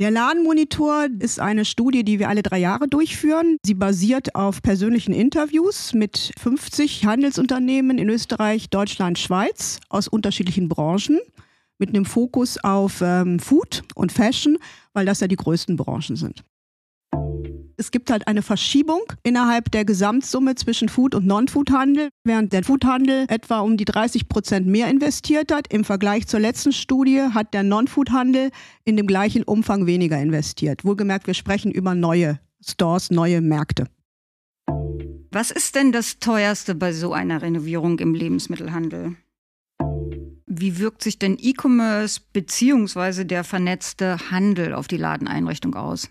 Der Ladenmonitor ist eine Studie, die wir alle drei Jahre durchführen. Sie basiert auf persönlichen Interviews mit 50 Handelsunternehmen in Österreich, Deutschland, Schweiz aus unterschiedlichen Branchen mit einem Fokus auf ähm, Food und Fashion, weil das ja die größten Branchen sind. Es gibt halt eine Verschiebung innerhalb der Gesamtsumme zwischen Food- und Non-Food-Handel, während der Food-Handel etwa um die 30 Prozent mehr investiert hat. Im Vergleich zur letzten Studie hat der Non-Food-Handel in dem gleichen Umfang weniger investiert. Wohlgemerkt, wir sprechen über neue Stores, neue Märkte. Was ist denn das teuerste bei so einer Renovierung im Lebensmittelhandel? Wie wirkt sich denn E-Commerce bzw. der vernetzte Handel auf die Ladeneinrichtung aus?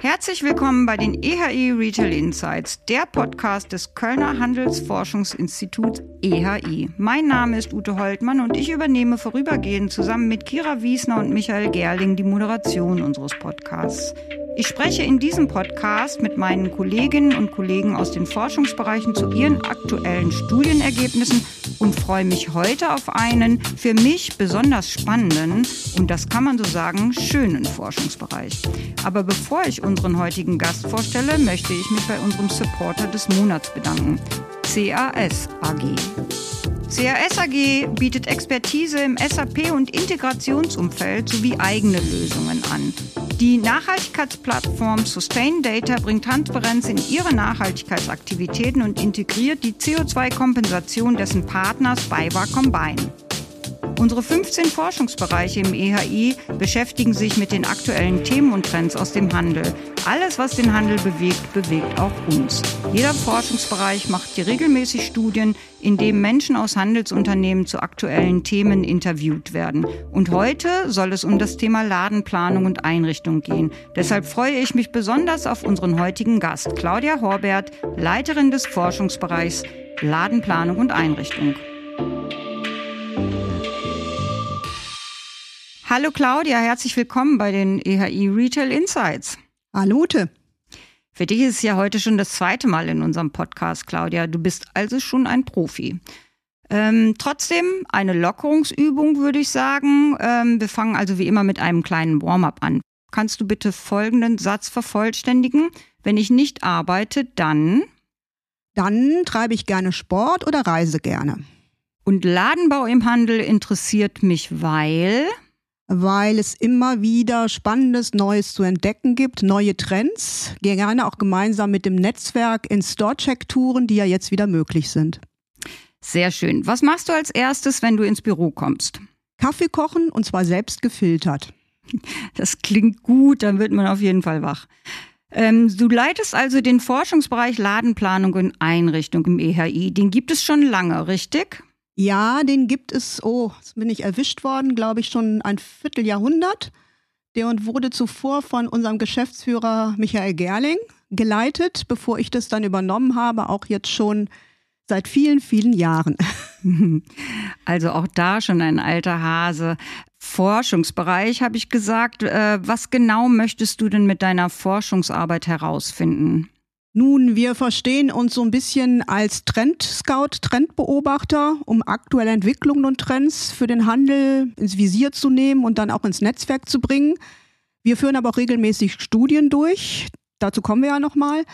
Herzlich willkommen bei den EHI Retail Insights, der Podcast des Kölner Handelsforschungsinstituts EHI. Mein Name ist Ute Holtmann und ich übernehme vorübergehend zusammen mit Kira Wiesner und Michael Gerling die Moderation unseres Podcasts. Ich spreche in diesem Podcast mit meinen Kolleginnen und Kollegen aus den Forschungsbereichen zu ihren aktuellen Studienergebnissen und freue mich heute auf einen für mich besonders spannenden und das kann man so sagen, schönen Forschungsbereich. Aber bevor ich unseren heutigen Gast vorstelle, möchte ich mich bei unserem Supporter des Monats bedanken, CAS AG. CAS AG bietet Expertise im SAP- und Integrationsumfeld sowie eigene Lösungen an. Die Nachhaltigkeitsplattform Sustain Data bringt Transparenz in ihre Nachhaltigkeitsaktivitäten und integriert die CO2-Kompensation dessen Partners BayWa Combine. Unsere 15 Forschungsbereiche im EHI beschäftigen sich mit den aktuellen Themen und Trends aus dem Handel. Alles, was den Handel bewegt, bewegt auch uns. Jeder Forschungsbereich macht hier regelmäßig Studien, in denen Menschen aus Handelsunternehmen zu aktuellen Themen interviewt werden. Und heute soll es um das Thema Ladenplanung und Einrichtung gehen. Deshalb freue ich mich besonders auf unseren heutigen Gast, Claudia Horbert, Leiterin des Forschungsbereichs Ladenplanung und Einrichtung. Hallo Claudia, herzlich willkommen bei den EHI Retail Insights. Hallo Ute. Für dich ist es ja heute schon das zweite Mal in unserem Podcast, Claudia. Du bist also schon ein Profi. Ähm, trotzdem eine Lockerungsübung, würde ich sagen. Ähm, wir fangen also wie immer mit einem kleinen Warm-up an. Kannst du bitte folgenden Satz vervollständigen? Wenn ich nicht arbeite, dann? Dann treibe ich gerne Sport oder reise gerne. Und Ladenbau im Handel interessiert mich, weil? Weil es immer wieder Spannendes Neues zu entdecken gibt, neue Trends, gerne auch gemeinsam mit dem Netzwerk in Store-Check-Touren, die ja jetzt wieder möglich sind. Sehr schön. Was machst du als erstes, wenn du ins Büro kommst? Kaffee kochen und zwar selbst gefiltert. Das klingt gut, dann wird man auf jeden Fall wach. Ähm, du leitest also den Forschungsbereich Ladenplanung und Einrichtung im EHI. Den gibt es schon lange, richtig? Ja, den gibt es, oh, jetzt bin ich erwischt worden, glaube ich, schon ein Vierteljahrhundert. Der und wurde zuvor von unserem Geschäftsführer Michael Gerling geleitet, bevor ich das dann übernommen habe, auch jetzt schon seit vielen, vielen Jahren. Also auch da schon ein alter Hase. Forschungsbereich habe ich gesagt. Äh, was genau möchtest du denn mit deiner Forschungsarbeit herausfinden? Nun, wir verstehen uns so ein bisschen als Trend-Scout, Trendbeobachter, um aktuelle Entwicklungen und Trends für den Handel ins Visier zu nehmen und dann auch ins Netzwerk zu bringen. Wir führen aber auch regelmäßig Studien durch. Dazu kommen wir ja nochmal.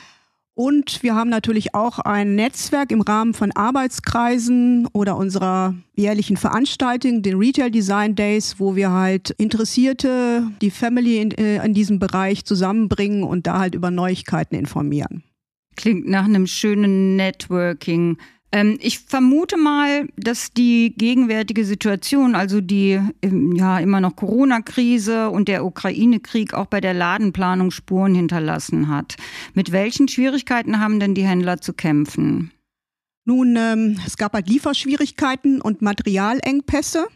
Und wir haben natürlich auch ein Netzwerk im Rahmen von Arbeitskreisen oder unserer jährlichen Veranstaltung, den Retail Design Days, wo wir halt Interessierte, die Family in, äh, in diesem Bereich zusammenbringen und da halt über Neuigkeiten informieren. Klingt nach einem schönen Networking. Ähm, ich vermute mal, dass die gegenwärtige Situation, also die ähm, ja immer noch Corona-Krise und der Ukraine-Krieg auch bei der Ladenplanung Spuren hinterlassen hat. Mit welchen Schwierigkeiten haben denn die Händler zu kämpfen? Nun, ähm, es gab halt Lieferschwierigkeiten und Materialengpässe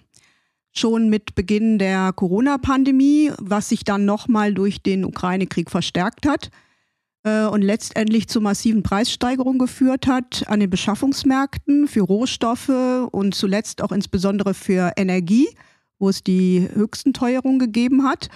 schon mit Beginn der Corona-Pandemie, was sich dann nochmal durch den Ukraine-Krieg verstärkt hat. Äh, und letztendlich zu massiven Preissteigerungen geführt hat an den Beschaffungsmärkten für Rohstoffe und zuletzt auch insbesondere für Energie, wo es die höchsten Teuerungen gegeben hat,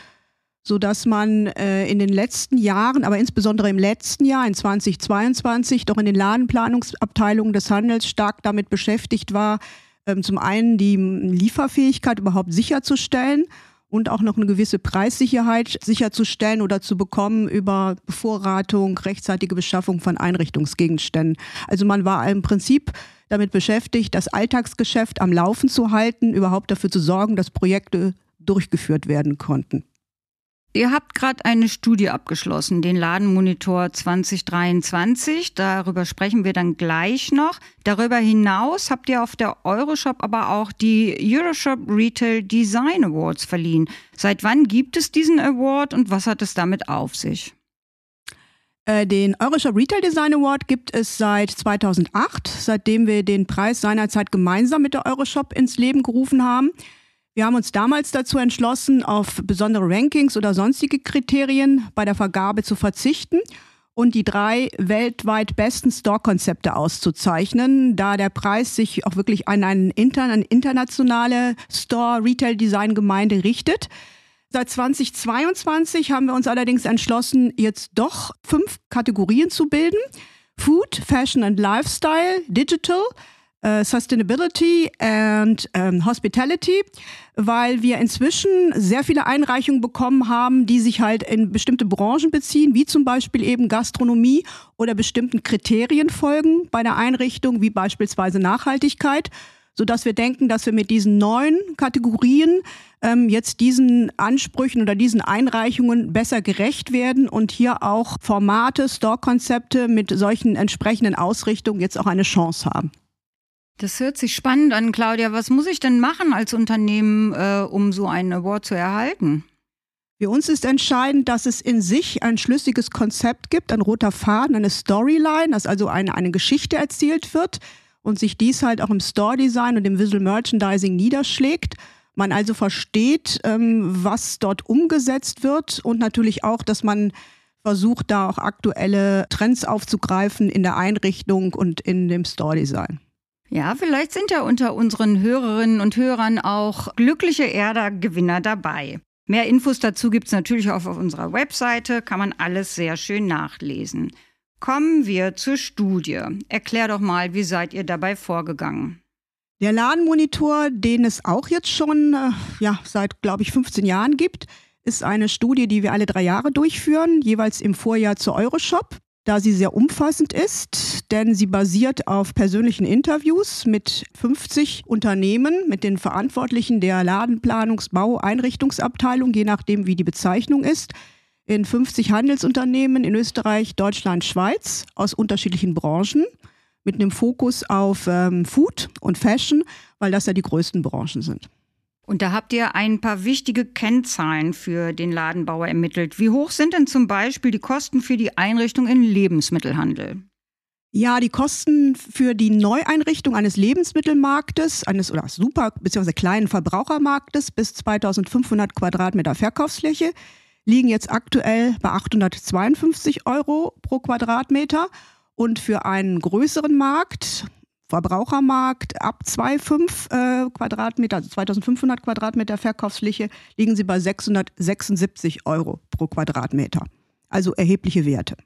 so dass man äh, in den letzten Jahren, aber insbesondere im letzten Jahr in 2022 doch in den Ladenplanungsabteilungen des Handels stark damit beschäftigt war, ähm, zum einen die Lieferfähigkeit überhaupt sicherzustellen und auch noch eine gewisse Preissicherheit sicherzustellen oder zu bekommen über Bevorratung, rechtzeitige Beschaffung von Einrichtungsgegenständen. Also man war im Prinzip damit beschäftigt, das Alltagsgeschäft am Laufen zu halten, überhaupt dafür zu sorgen, dass Projekte durchgeführt werden konnten. Ihr habt gerade eine Studie abgeschlossen, den Ladenmonitor 2023. Darüber sprechen wir dann gleich noch. Darüber hinaus habt ihr auf der Euroshop aber auch die Euroshop Retail Design Awards verliehen. Seit wann gibt es diesen Award und was hat es damit auf sich? Äh, den Euroshop Retail Design Award gibt es seit 2008, seitdem wir den Preis seinerzeit gemeinsam mit der Euroshop ins Leben gerufen haben. Wir haben uns damals dazu entschlossen, auf besondere Rankings oder sonstige Kriterien bei der Vergabe zu verzichten und die drei weltweit besten Store-Konzepte auszuzeichnen, da der Preis sich auch wirklich an eine internationale Store-Retail-Design-Gemeinde richtet. Seit 2022 haben wir uns allerdings entschlossen, jetzt doch fünf Kategorien zu bilden. Food, Fashion and Lifestyle, Digital, äh, Sustainability and ähm, Hospitality, weil wir inzwischen sehr viele Einreichungen bekommen haben, die sich halt in bestimmte Branchen beziehen, wie zum Beispiel eben Gastronomie oder bestimmten Kriterien folgen bei der Einrichtung, wie beispielsweise Nachhaltigkeit, so dass wir denken, dass wir mit diesen neuen Kategorien ähm, jetzt diesen Ansprüchen oder diesen Einreichungen besser gerecht werden und hier auch Formate, Store-Konzepte mit solchen entsprechenden Ausrichtungen jetzt auch eine Chance haben. Das hört sich spannend an, Claudia. Was muss ich denn machen als Unternehmen, äh, um so einen Award zu erhalten? Für uns ist entscheidend, dass es in sich ein schlüssiges Konzept gibt, ein roter Faden, eine Storyline, dass also eine, eine Geschichte erzählt wird und sich dies halt auch im Store-Design und im Visual Merchandising niederschlägt. Man also versteht, ähm, was dort umgesetzt wird und natürlich auch, dass man versucht, da auch aktuelle Trends aufzugreifen in der Einrichtung und in dem Store-Design. Ja, vielleicht sind ja unter unseren Hörerinnen und Hörern auch glückliche Erder-Gewinner dabei. Mehr Infos dazu gibt es natürlich auch auf unserer Webseite, kann man alles sehr schön nachlesen. Kommen wir zur Studie. Erklär doch mal, wie seid ihr dabei vorgegangen? Der Ladenmonitor, den es auch jetzt schon äh, ja, seit, glaube ich, 15 Jahren gibt, ist eine Studie, die wir alle drei Jahre durchführen, jeweils im Vorjahr zur Euroshop da sie sehr umfassend ist, denn sie basiert auf persönlichen Interviews mit 50 Unternehmen, mit den Verantwortlichen der Ladenplanungs-, Bau-, Einrichtungsabteilung, je nachdem, wie die Bezeichnung ist, in 50 Handelsunternehmen in Österreich, Deutschland, Schweiz aus unterschiedlichen Branchen mit einem Fokus auf ähm, Food und Fashion, weil das ja die größten Branchen sind. Und da habt ihr ein paar wichtige Kennzahlen für den Ladenbauer ermittelt. Wie hoch sind denn zum Beispiel die Kosten für die Einrichtung in Lebensmittelhandel? Ja, die Kosten für die Neueinrichtung eines Lebensmittelmarktes, eines oder super bzw. kleinen Verbrauchermarktes bis 2500 Quadratmeter Verkaufsfläche liegen jetzt aktuell bei 852 Euro pro Quadratmeter. Und für einen größeren Markt, Verbrauchermarkt ab 2,5 äh, Quadratmeter, also 2500 Quadratmeter Verkaufsfläche, liegen sie bei 676 Euro pro Quadratmeter. Also erhebliche Werte.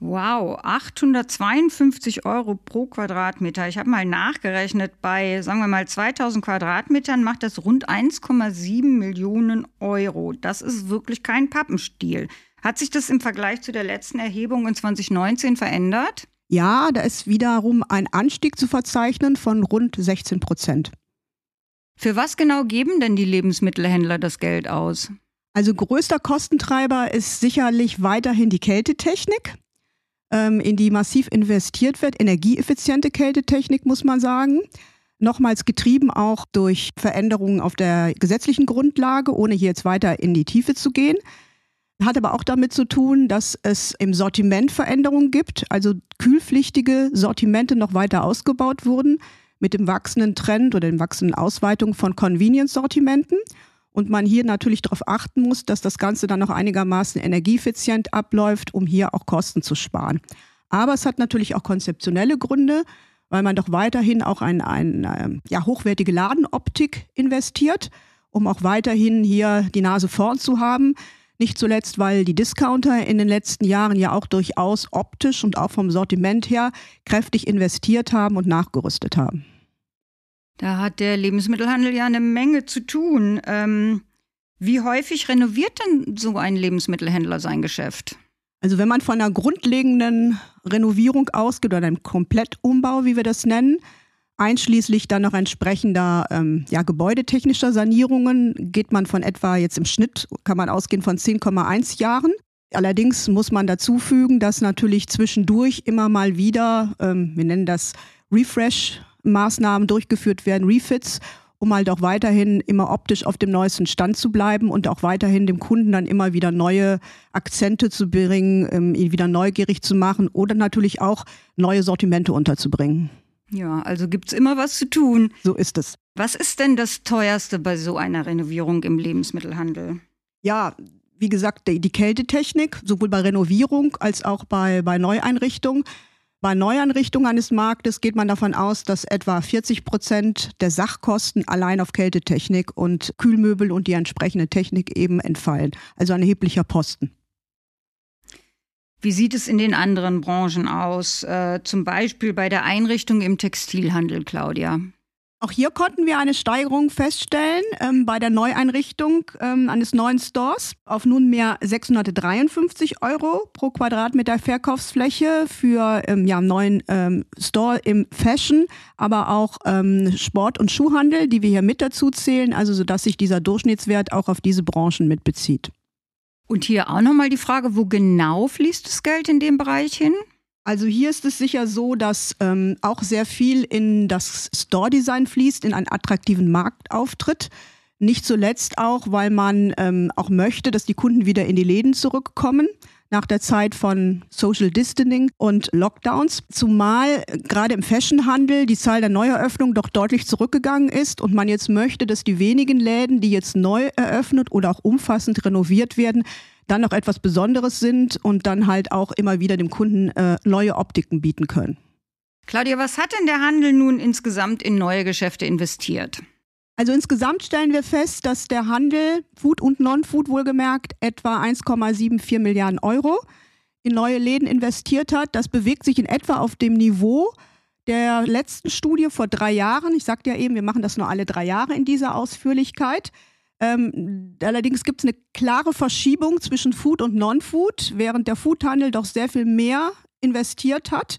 Wow, 852 Euro pro Quadratmeter. Ich habe mal nachgerechnet, bei, sagen wir mal, 2000 Quadratmetern macht das rund 1,7 Millionen Euro. Das ist wirklich kein Pappenstiel. Hat sich das im Vergleich zu der letzten Erhebung in 2019 verändert? Ja, da ist wiederum ein Anstieg zu verzeichnen von rund 16 Prozent. Für was genau geben denn die Lebensmittelhändler das Geld aus? Also größter Kostentreiber ist sicherlich weiterhin die Kältetechnik, ähm, in die massiv investiert wird. Energieeffiziente Kältetechnik, muss man sagen. Nochmals getrieben auch durch Veränderungen auf der gesetzlichen Grundlage, ohne hier jetzt weiter in die Tiefe zu gehen. Hat aber auch damit zu tun, dass es im Sortiment Veränderungen gibt, also kühlpflichtige Sortimente noch weiter ausgebaut wurden mit dem wachsenden Trend oder den wachsenden Ausweitung von Convenience-Sortimenten. Und man hier natürlich darauf achten muss, dass das Ganze dann noch einigermaßen energieeffizient abläuft, um hier auch Kosten zu sparen. Aber es hat natürlich auch konzeptionelle Gründe, weil man doch weiterhin auch in eine ähm, ja, hochwertige Ladenoptik investiert, um auch weiterhin hier die Nase vorn zu haben. Nicht zuletzt, weil die Discounter in den letzten Jahren ja auch durchaus optisch und auch vom Sortiment her kräftig investiert haben und nachgerüstet haben. Da hat der Lebensmittelhandel ja eine Menge zu tun. Ähm, Wie häufig renoviert denn so ein Lebensmittelhändler sein Geschäft? Also wenn man von einer grundlegenden Renovierung ausgeht oder einem Komplettumbau, wie wir das nennen, einschließlich dann noch entsprechender ähm, ja, gebäudetechnischer Sanierungen, geht man von etwa jetzt im Schnitt, kann man ausgehen von 10,1 Jahren. Allerdings muss man dazu fügen, dass natürlich zwischendurch immer mal wieder, ähm, wir nennen das Refresh-Maßnahmen durchgeführt werden, Refits um halt auch weiterhin immer optisch auf dem neuesten Stand zu bleiben und auch weiterhin dem Kunden dann immer wieder neue Akzente zu bringen, ähm, ihn wieder neugierig zu machen oder natürlich auch neue Sortimente unterzubringen. Ja, also gibt es immer was zu tun. So ist es. Was ist denn das teuerste bei so einer Renovierung im Lebensmittelhandel? Ja, wie gesagt, die, die Kältetechnik, sowohl bei Renovierung als auch bei, bei Neueinrichtung. Bei Neuanrichtung eines Marktes geht man davon aus, dass etwa 40 Prozent der Sachkosten allein auf Kältetechnik und Kühlmöbel und die entsprechende Technik eben entfallen. Also ein erheblicher Posten. Wie sieht es in den anderen Branchen aus? Äh, zum Beispiel bei der Einrichtung im Textilhandel, Claudia. Auch hier konnten wir eine Steigerung feststellen ähm, bei der Neueinrichtung ähm, eines neuen Stores auf nunmehr 653 Euro pro Quadratmeter Verkaufsfläche für ähm, ja, einen neuen ähm, Store im Fashion, aber auch ähm, Sport- und Schuhhandel, die wir hier mit dazu zählen, also sodass sich dieser Durchschnittswert auch auf diese Branchen mitbezieht. Und hier auch nochmal die Frage, wo genau fließt das Geld in dem Bereich hin? Also hier ist es sicher so, dass ähm, auch sehr viel in das Store-Design fließt, in einen attraktiven Marktauftritt. Nicht zuletzt auch, weil man ähm, auch möchte, dass die Kunden wieder in die Läden zurückkommen nach der Zeit von Social Distancing und Lockdowns. Zumal gerade im Fashionhandel die Zahl der Neueröffnungen doch deutlich zurückgegangen ist und man jetzt möchte, dass die wenigen Läden, die jetzt neu eröffnet oder auch umfassend renoviert werden, dann noch etwas Besonderes sind und dann halt auch immer wieder dem Kunden äh, neue Optiken bieten können. Claudia, was hat denn der Handel nun insgesamt in neue Geschäfte investiert? Also insgesamt stellen wir fest, dass der Handel, Food und Non-Food wohlgemerkt, etwa 1,74 Milliarden Euro in neue Läden investiert hat. Das bewegt sich in etwa auf dem Niveau der letzten Studie vor drei Jahren. Ich sagte ja eben, wir machen das nur alle drei Jahre in dieser Ausführlichkeit. Ähm, allerdings gibt es eine klare Verschiebung zwischen Food und Non-Food, während der Foodhandel doch sehr viel mehr investiert hat.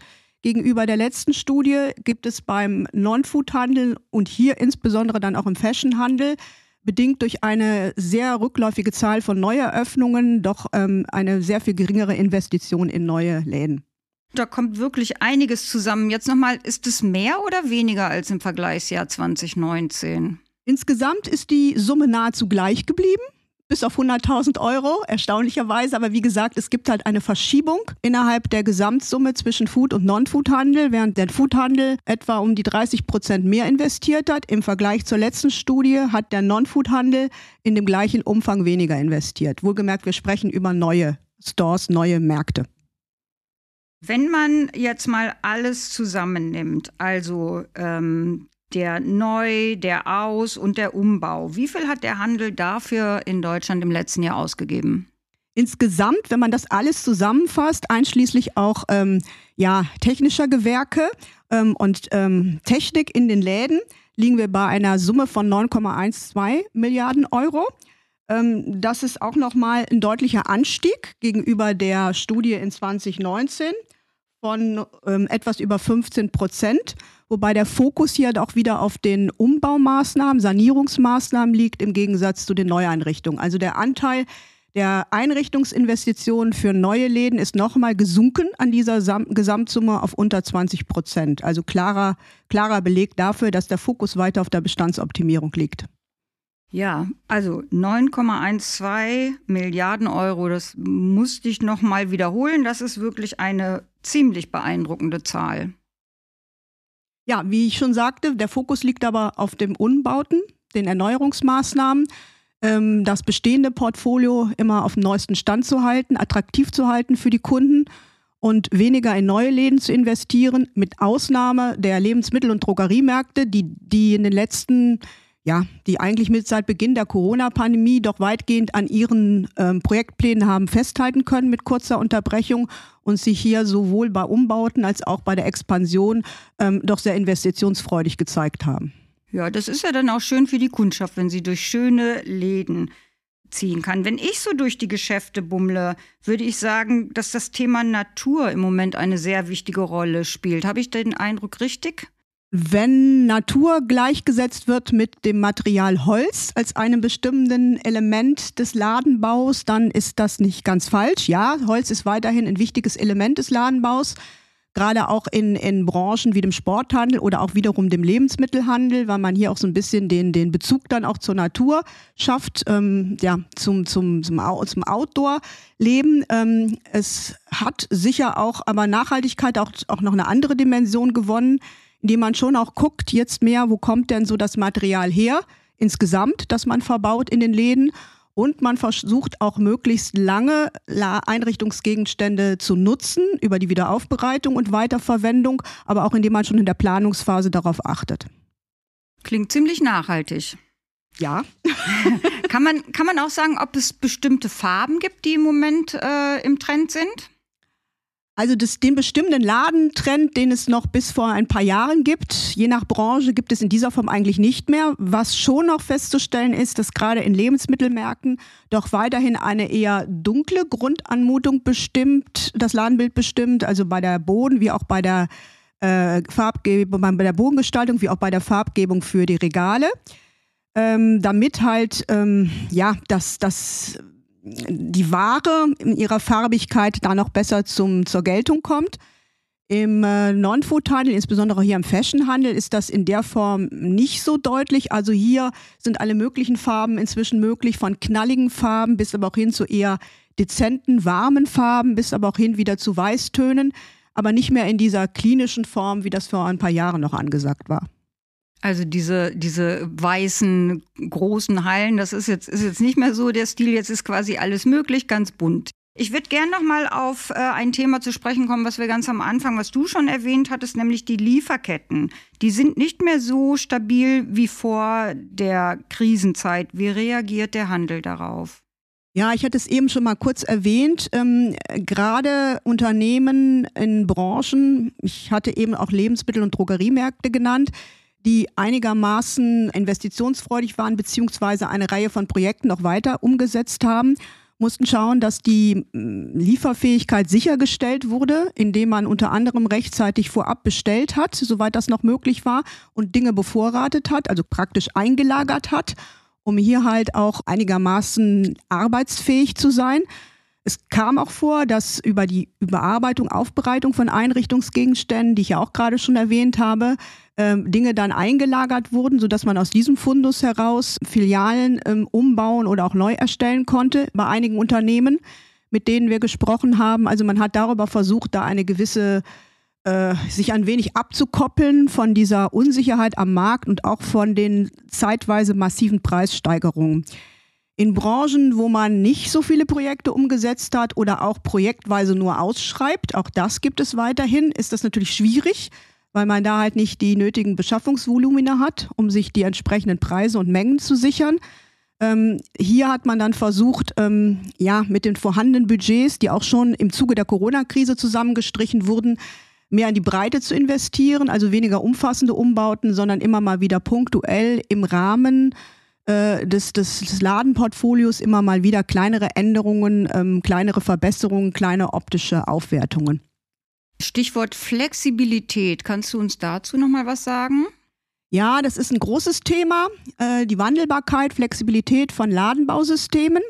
Gegenüber der letzten Studie gibt es beim Non-Food-Handel und hier insbesondere dann auch im Fashion-Handel bedingt durch eine sehr rückläufige Zahl von Neueröffnungen doch ähm, eine sehr viel geringere Investition in neue Läden. Da kommt wirklich einiges zusammen. Jetzt nochmal, ist es mehr oder weniger als im Vergleichsjahr 2019? Insgesamt ist die Summe nahezu gleich geblieben bis auf 100.000 Euro, erstaunlicherweise. Aber wie gesagt, es gibt halt eine Verschiebung innerhalb der Gesamtsumme zwischen Food- und Non-Food-Handel, während der Food-Handel etwa um die 30 Prozent mehr investiert hat. Im Vergleich zur letzten Studie hat der Non-Food-Handel in dem gleichen Umfang weniger investiert. Wohlgemerkt, wir sprechen über neue Stores, neue Märkte. Wenn man jetzt mal alles zusammennimmt, also ähm, der Neu-, der Aus- und der Umbau. Wie viel hat der Handel dafür in Deutschland im letzten Jahr ausgegeben? Insgesamt, wenn man das alles zusammenfasst, einschließlich auch ähm, ja, technischer Gewerke ähm, und ähm, Technik in den Läden, liegen wir bei einer Summe von 9,12 Milliarden Euro. Ähm, das ist auch nochmal ein deutlicher Anstieg gegenüber der Studie in 2019 von ähm, etwas über 15 Prozent wobei der Fokus hier auch wieder auf den Umbaumaßnahmen, Sanierungsmaßnahmen liegt im Gegensatz zu den Neueinrichtungen. Also der Anteil der Einrichtungsinvestitionen für neue Läden ist nochmal gesunken an dieser Sam Gesamtsumme auf unter 20 Prozent. Also klarer, klarer Beleg dafür, dass der Fokus weiter auf der Bestandsoptimierung liegt. Ja, also 9,12 Milliarden Euro, das musste ich nochmal wiederholen. Das ist wirklich eine ziemlich beeindruckende Zahl. Ja, wie ich schon sagte, der Fokus liegt aber auf dem Unbauten, den Erneuerungsmaßnahmen, ähm, das bestehende Portfolio immer auf dem neuesten Stand zu halten, attraktiv zu halten für die Kunden und weniger in neue Läden zu investieren, mit Ausnahme der Lebensmittel- und Drogeriemärkte, die, die in den letzten ja, die eigentlich mit seit Beginn der Corona-Pandemie doch weitgehend an ihren ähm, Projektplänen haben festhalten können mit kurzer Unterbrechung und sich hier sowohl bei Umbauten als auch bei der Expansion ähm, doch sehr investitionsfreudig gezeigt haben. Ja, das ist ja dann auch schön für die Kundschaft, wenn sie durch schöne Läden ziehen kann. Wenn ich so durch die Geschäfte bummle, würde ich sagen, dass das Thema Natur im Moment eine sehr wichtige Rolle spielt. Habe ich den Eindruck richtig? Wenn Natur gleichgesetzt wird mit dem Material Holz als einem bestimmenden Element des Ladenbaus, dann ist das nicht ganz falsch. Ja, Holz ist weiterhin ein wichtiges Element des Ladenbaus, gerade auch in, in Branchen wie dem Sporthandel oder auch wiederum dem Lebensmittelhandel, weil man hier auch so ein bisschen den, den Bezug dann auch zur Natur schafft, ähm, ja, zum, zum, zum, zum Outdoor-Leben. Ähm, es hat sicher auch aber Nachhaltigkeit auch, auch noch eine andere Dimension gewonnen indem man schon auch guckt, jetzt mehr, wo kommt denn so das Material her insgesamt, das man verbaut in den Läden. Und man versucht auch möglichst lange Einrichtungsgegenstände zu nutzen über die Wiederaufbereitung und Weiterverwendung, aber auch indem man schon in der Planungsphase darauf achtet. Klingt ziemlich nachhaltig. Ja. kann, man, kann man auch sagen, ob es bestimmte Farben gibt, die im Moment äh, im Trend sind? Also das, den bestimmten Ladentrend, den es noch bis vor ein paar Jahren gibt, je nach Branche gibt es in dieser Form eigentlich nicht mehr. Was schon noch festzustellen ist, dass gerade in Lebensmittelmärkten doch weiterhin eine eher dunkle Grundanmutung bestimmt, das Ladenbild bestimmt, also bei der Boden wie auch bei der äh, Farbgebung, bei der Bodengestaltung wie auch bei der Farbgebung für die Regale. Ähm, damit halt ähm, ja das, das die Ware in ihrer Farbigkeit da noch besser zum, zur Geltung kommt. Im äh, Non-Food-Handel, insbesondere hier im Fashion-Handel, ist das in der Form nicht so deutlich. Also hier sind alle möglichen Farben inzwischen möglich, von knalligen Farben bis aber auch hin zu eher dezenten, warmen Farben, bis aber auch hin wieder zu Weißtönen, aber nicht mehr in dieser klinischen Form, wie das vor ein paar Jahren noch angesagt war. Also diese, diese weißen, großen Hallen, das ist jetzt, ist jetzt nicht mehr so der Stil, jetzt ist quasi alles möglich, ganz bunt. Ich würde gerne noch mal auf äh, ein Thema zu sprechen kommen, was wir ganz am Anfang, was du schon erwähnt hattest, nämlich die Lieferketten. Die sind nicht mehr so stabil wie vor der Krisenzeit. Wie reagiert der Handel darauf? Ja, ich hatte es eben schon mal kurz erwähnt. Ähm, gerade Unternehmen in Branchen, ich hatte eben auch Lebensmittel- und Drogeriemärkte genannt, die einigermaßen investitionsfreudig waren, beziehungsweise eine Reihe von Projekten noch weiter umgesetzt haben, mussten schauen, dass die mm, Lieferfähigkeit sichergestellt wurde, indem man unter anderem rechtzeitig vorab bestellt hat, soweit das noch möglich war, und Dinge bevorratet hat, also praktisch eingelagert hat, um hier halt auch einigermaßen arbeitsfähig zu sein. Es kam auch vor, dass über die Überarbeitung, Aufbereitung von Einrichtungsgegenständen, die ich ja auch gerade schon erwähnt habe, ähm, Dinge dann eingelagert wurden, sodass man aus diesem Fundus heraus Filialen ähm, umbauen oder auch neu erstellen konnte bei einigen Unternehmen, mit denen wir gesprochen haben. Also man hat darüber versucht, da eine gewisse äh, sich ein wenig abzukoppeln von dieser Unsicherheit am Markt und auch von den zeitweise massiven Preissteigerungen. In Branchen, wo man nicht so viele Projekte umgesetzt hat oder auch projektweise nur ausschreibt, auch das gibt es weiterhin, ist das natürlich schwierig, weil man da halt nicht die nötigen Beschaffungsvolumina hat, um sich die entsprechenden Preise und Mengen zu sichern. Ähm, hier hat man dann versucht, ähm, ja, mit den vorhandenen Budgets, die auch schon im Zuge der Corona-Krise zusammengestrichen wurden, mehr in die Breite zu investieren, also weniger umfassende Umbauten, sondern immer mal wieder punktuell im Rahmen des, des, des Ladenportfolios immer mal wieder kleinere Änderungen, ähm, kleinere Verbesserungen, kleine optische Aufwertungen. Stichwort Flexibilität. Kannst du uns dazu noch mal was sagen? Ja, das ist ein großes Thema. Äh, die Wandelbarkeit, Flexibilität von Ladenbausystemen.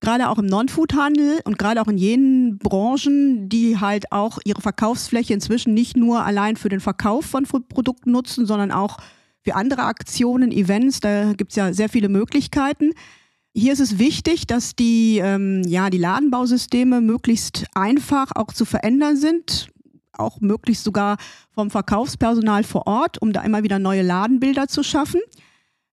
Gerade auch im Non-Food-Handel und gerade auch in jenen Branchen, die halt auch ihre Verkaufsfläche inzwischen nicht nur allein für den Verkauf von Produkten nutzen, sondern auch für andere Aktionen, Events, da gibt es ja sehr viele Möglichkeiten. Hier ist es wichtig, dass die, ähm, ja, die Ladenbausysteme möglichst einfach auch zu verändern sind, auch möglichst sogar vom Verkaufspersonal vor Ort, um da immer wieder neue Ladenbilder zu schaffen.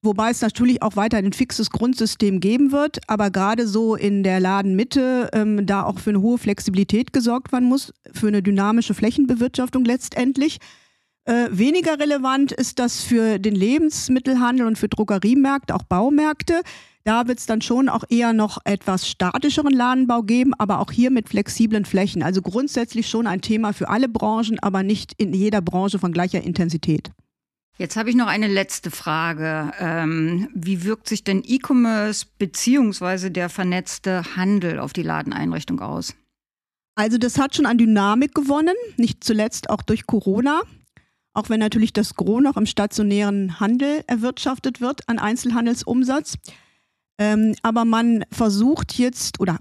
Wobei es natürlich auch weiter ein fixes Grundsystem geben wird, aber gerade so in der Ladenmitte ähm, da auch für eine hohe Flexibilität gesorgt werden muss, für eine dynamische Flächenbewirtschaftung letztendlich. Äh, weniger relevant ist das für den Lebensmittelhandel und für Drogeriemärkte, auch Baumärkte. Da wird es dann schon auch eher noch etwas statischeren Ladenbau geben, aber auch hier mit flexiblen Flächen. Also grundsätzlich schon ein Thema für alle Branchen, aber nicht in jeder Branche von gleicher Intensität. Jetzt habe ich noch eine letzte Frage. Ähm, wie wirkt sich denn E-Commerce beziehungsweise der vernetzte Handel auf die Ladeneinrichtung aus? Also das hat schon an Dynamik gewonnen, nicht zuletzt auch durch Corona. Auch wenn natürlich das Gros noch im stationären Handel erwirtschaftet wird an Einzelhandelsumsatz. Ähm, aber man versucht jetzt, oder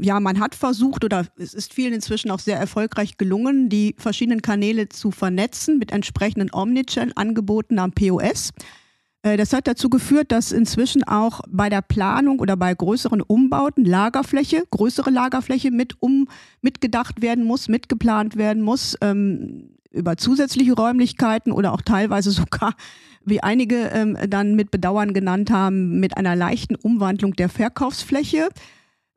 ja, man hat versucht, oder es ist vielen inzwischen auch sehr erfolgreich gelungen, die verschiedenen Kanäle zu vernetzen mit entsprechenden Omnichannel-Angeboten am POS. Äh, das hat dazu geführt, dass inzwischen auch bei der Planung oder bei größeren Umbauten Lagerfläche, größere Lagerfläche mit um, mitgedacht werden muss, mitgeplant werden muss, ähm, über zusätzliche Räumlichkeiten oder auch teilweise sogar wie einige ähm, dann mit Bedauern genannt haben, mit einer leichten Umwandlung der Verkaufsfläche,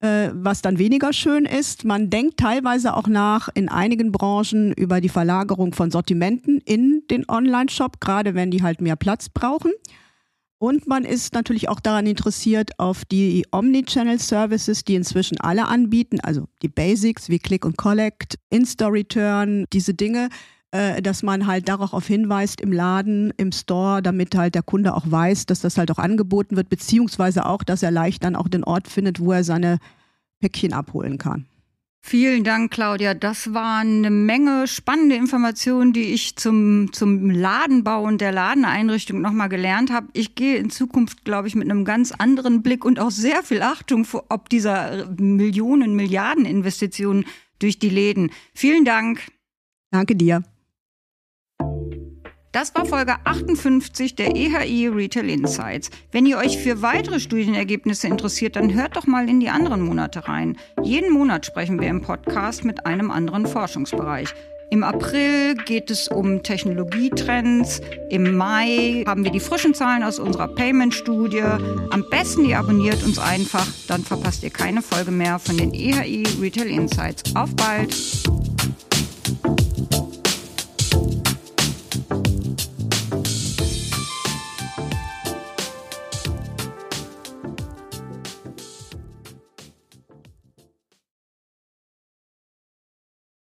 äh, was dann weniger schön ist. Man denkt teilweise auch nach in einigen Branchen über die Verlagerung von Sortimenten in den Online-Shop, gerade wenn die halt mehr Platz brauchen. Und man ist natürlich auch daran interessiert, auf die Omnichannel-Services, die inzwischen alle anbieten, also die Basics wie Click und Collect, Insta-Return, diese Dinge, äh, dass man halt darauf hinweist im Laden, im Store, damit halt der Kunde auch weiß, dass das halt auch angeboten wird, beziehungsweise auch, dass er leicht dann auch den Ort findet, wo er seine Päckchen abholen kann. Vielen Dank, Claudia. Das waren eine Menge spannende Informationen, die ich zum, zum Ladenbau und der Ladeneinrichtung nochmal gelernt habe. Ich gehe in Zukunft, glaube ich, mit einem ganz anderen Blick und auch sehr viel Achtung vor, ob dieser Millionen, Milliarden Investitionen durch die Läden. Vielen Dank. Danke dir. Das war Folge 58 der EHI Retail Insights. Wenn ihr euch für weitere Studienergebnisse interessiert, dann hört doch mal in die anderen Monate rein. Jeden Monat sprechen wir im Podcast mit einem anderen Forschungsbereich. Im April geht es um Technologietrends. Im Mai haben wir die frischen Zahlen aus unserer Payment-Studie. Am besten ihr abonniert uns einfach, dann verpasst ihr keine Folge mehr von den EHI Retail Insights. Auf bald!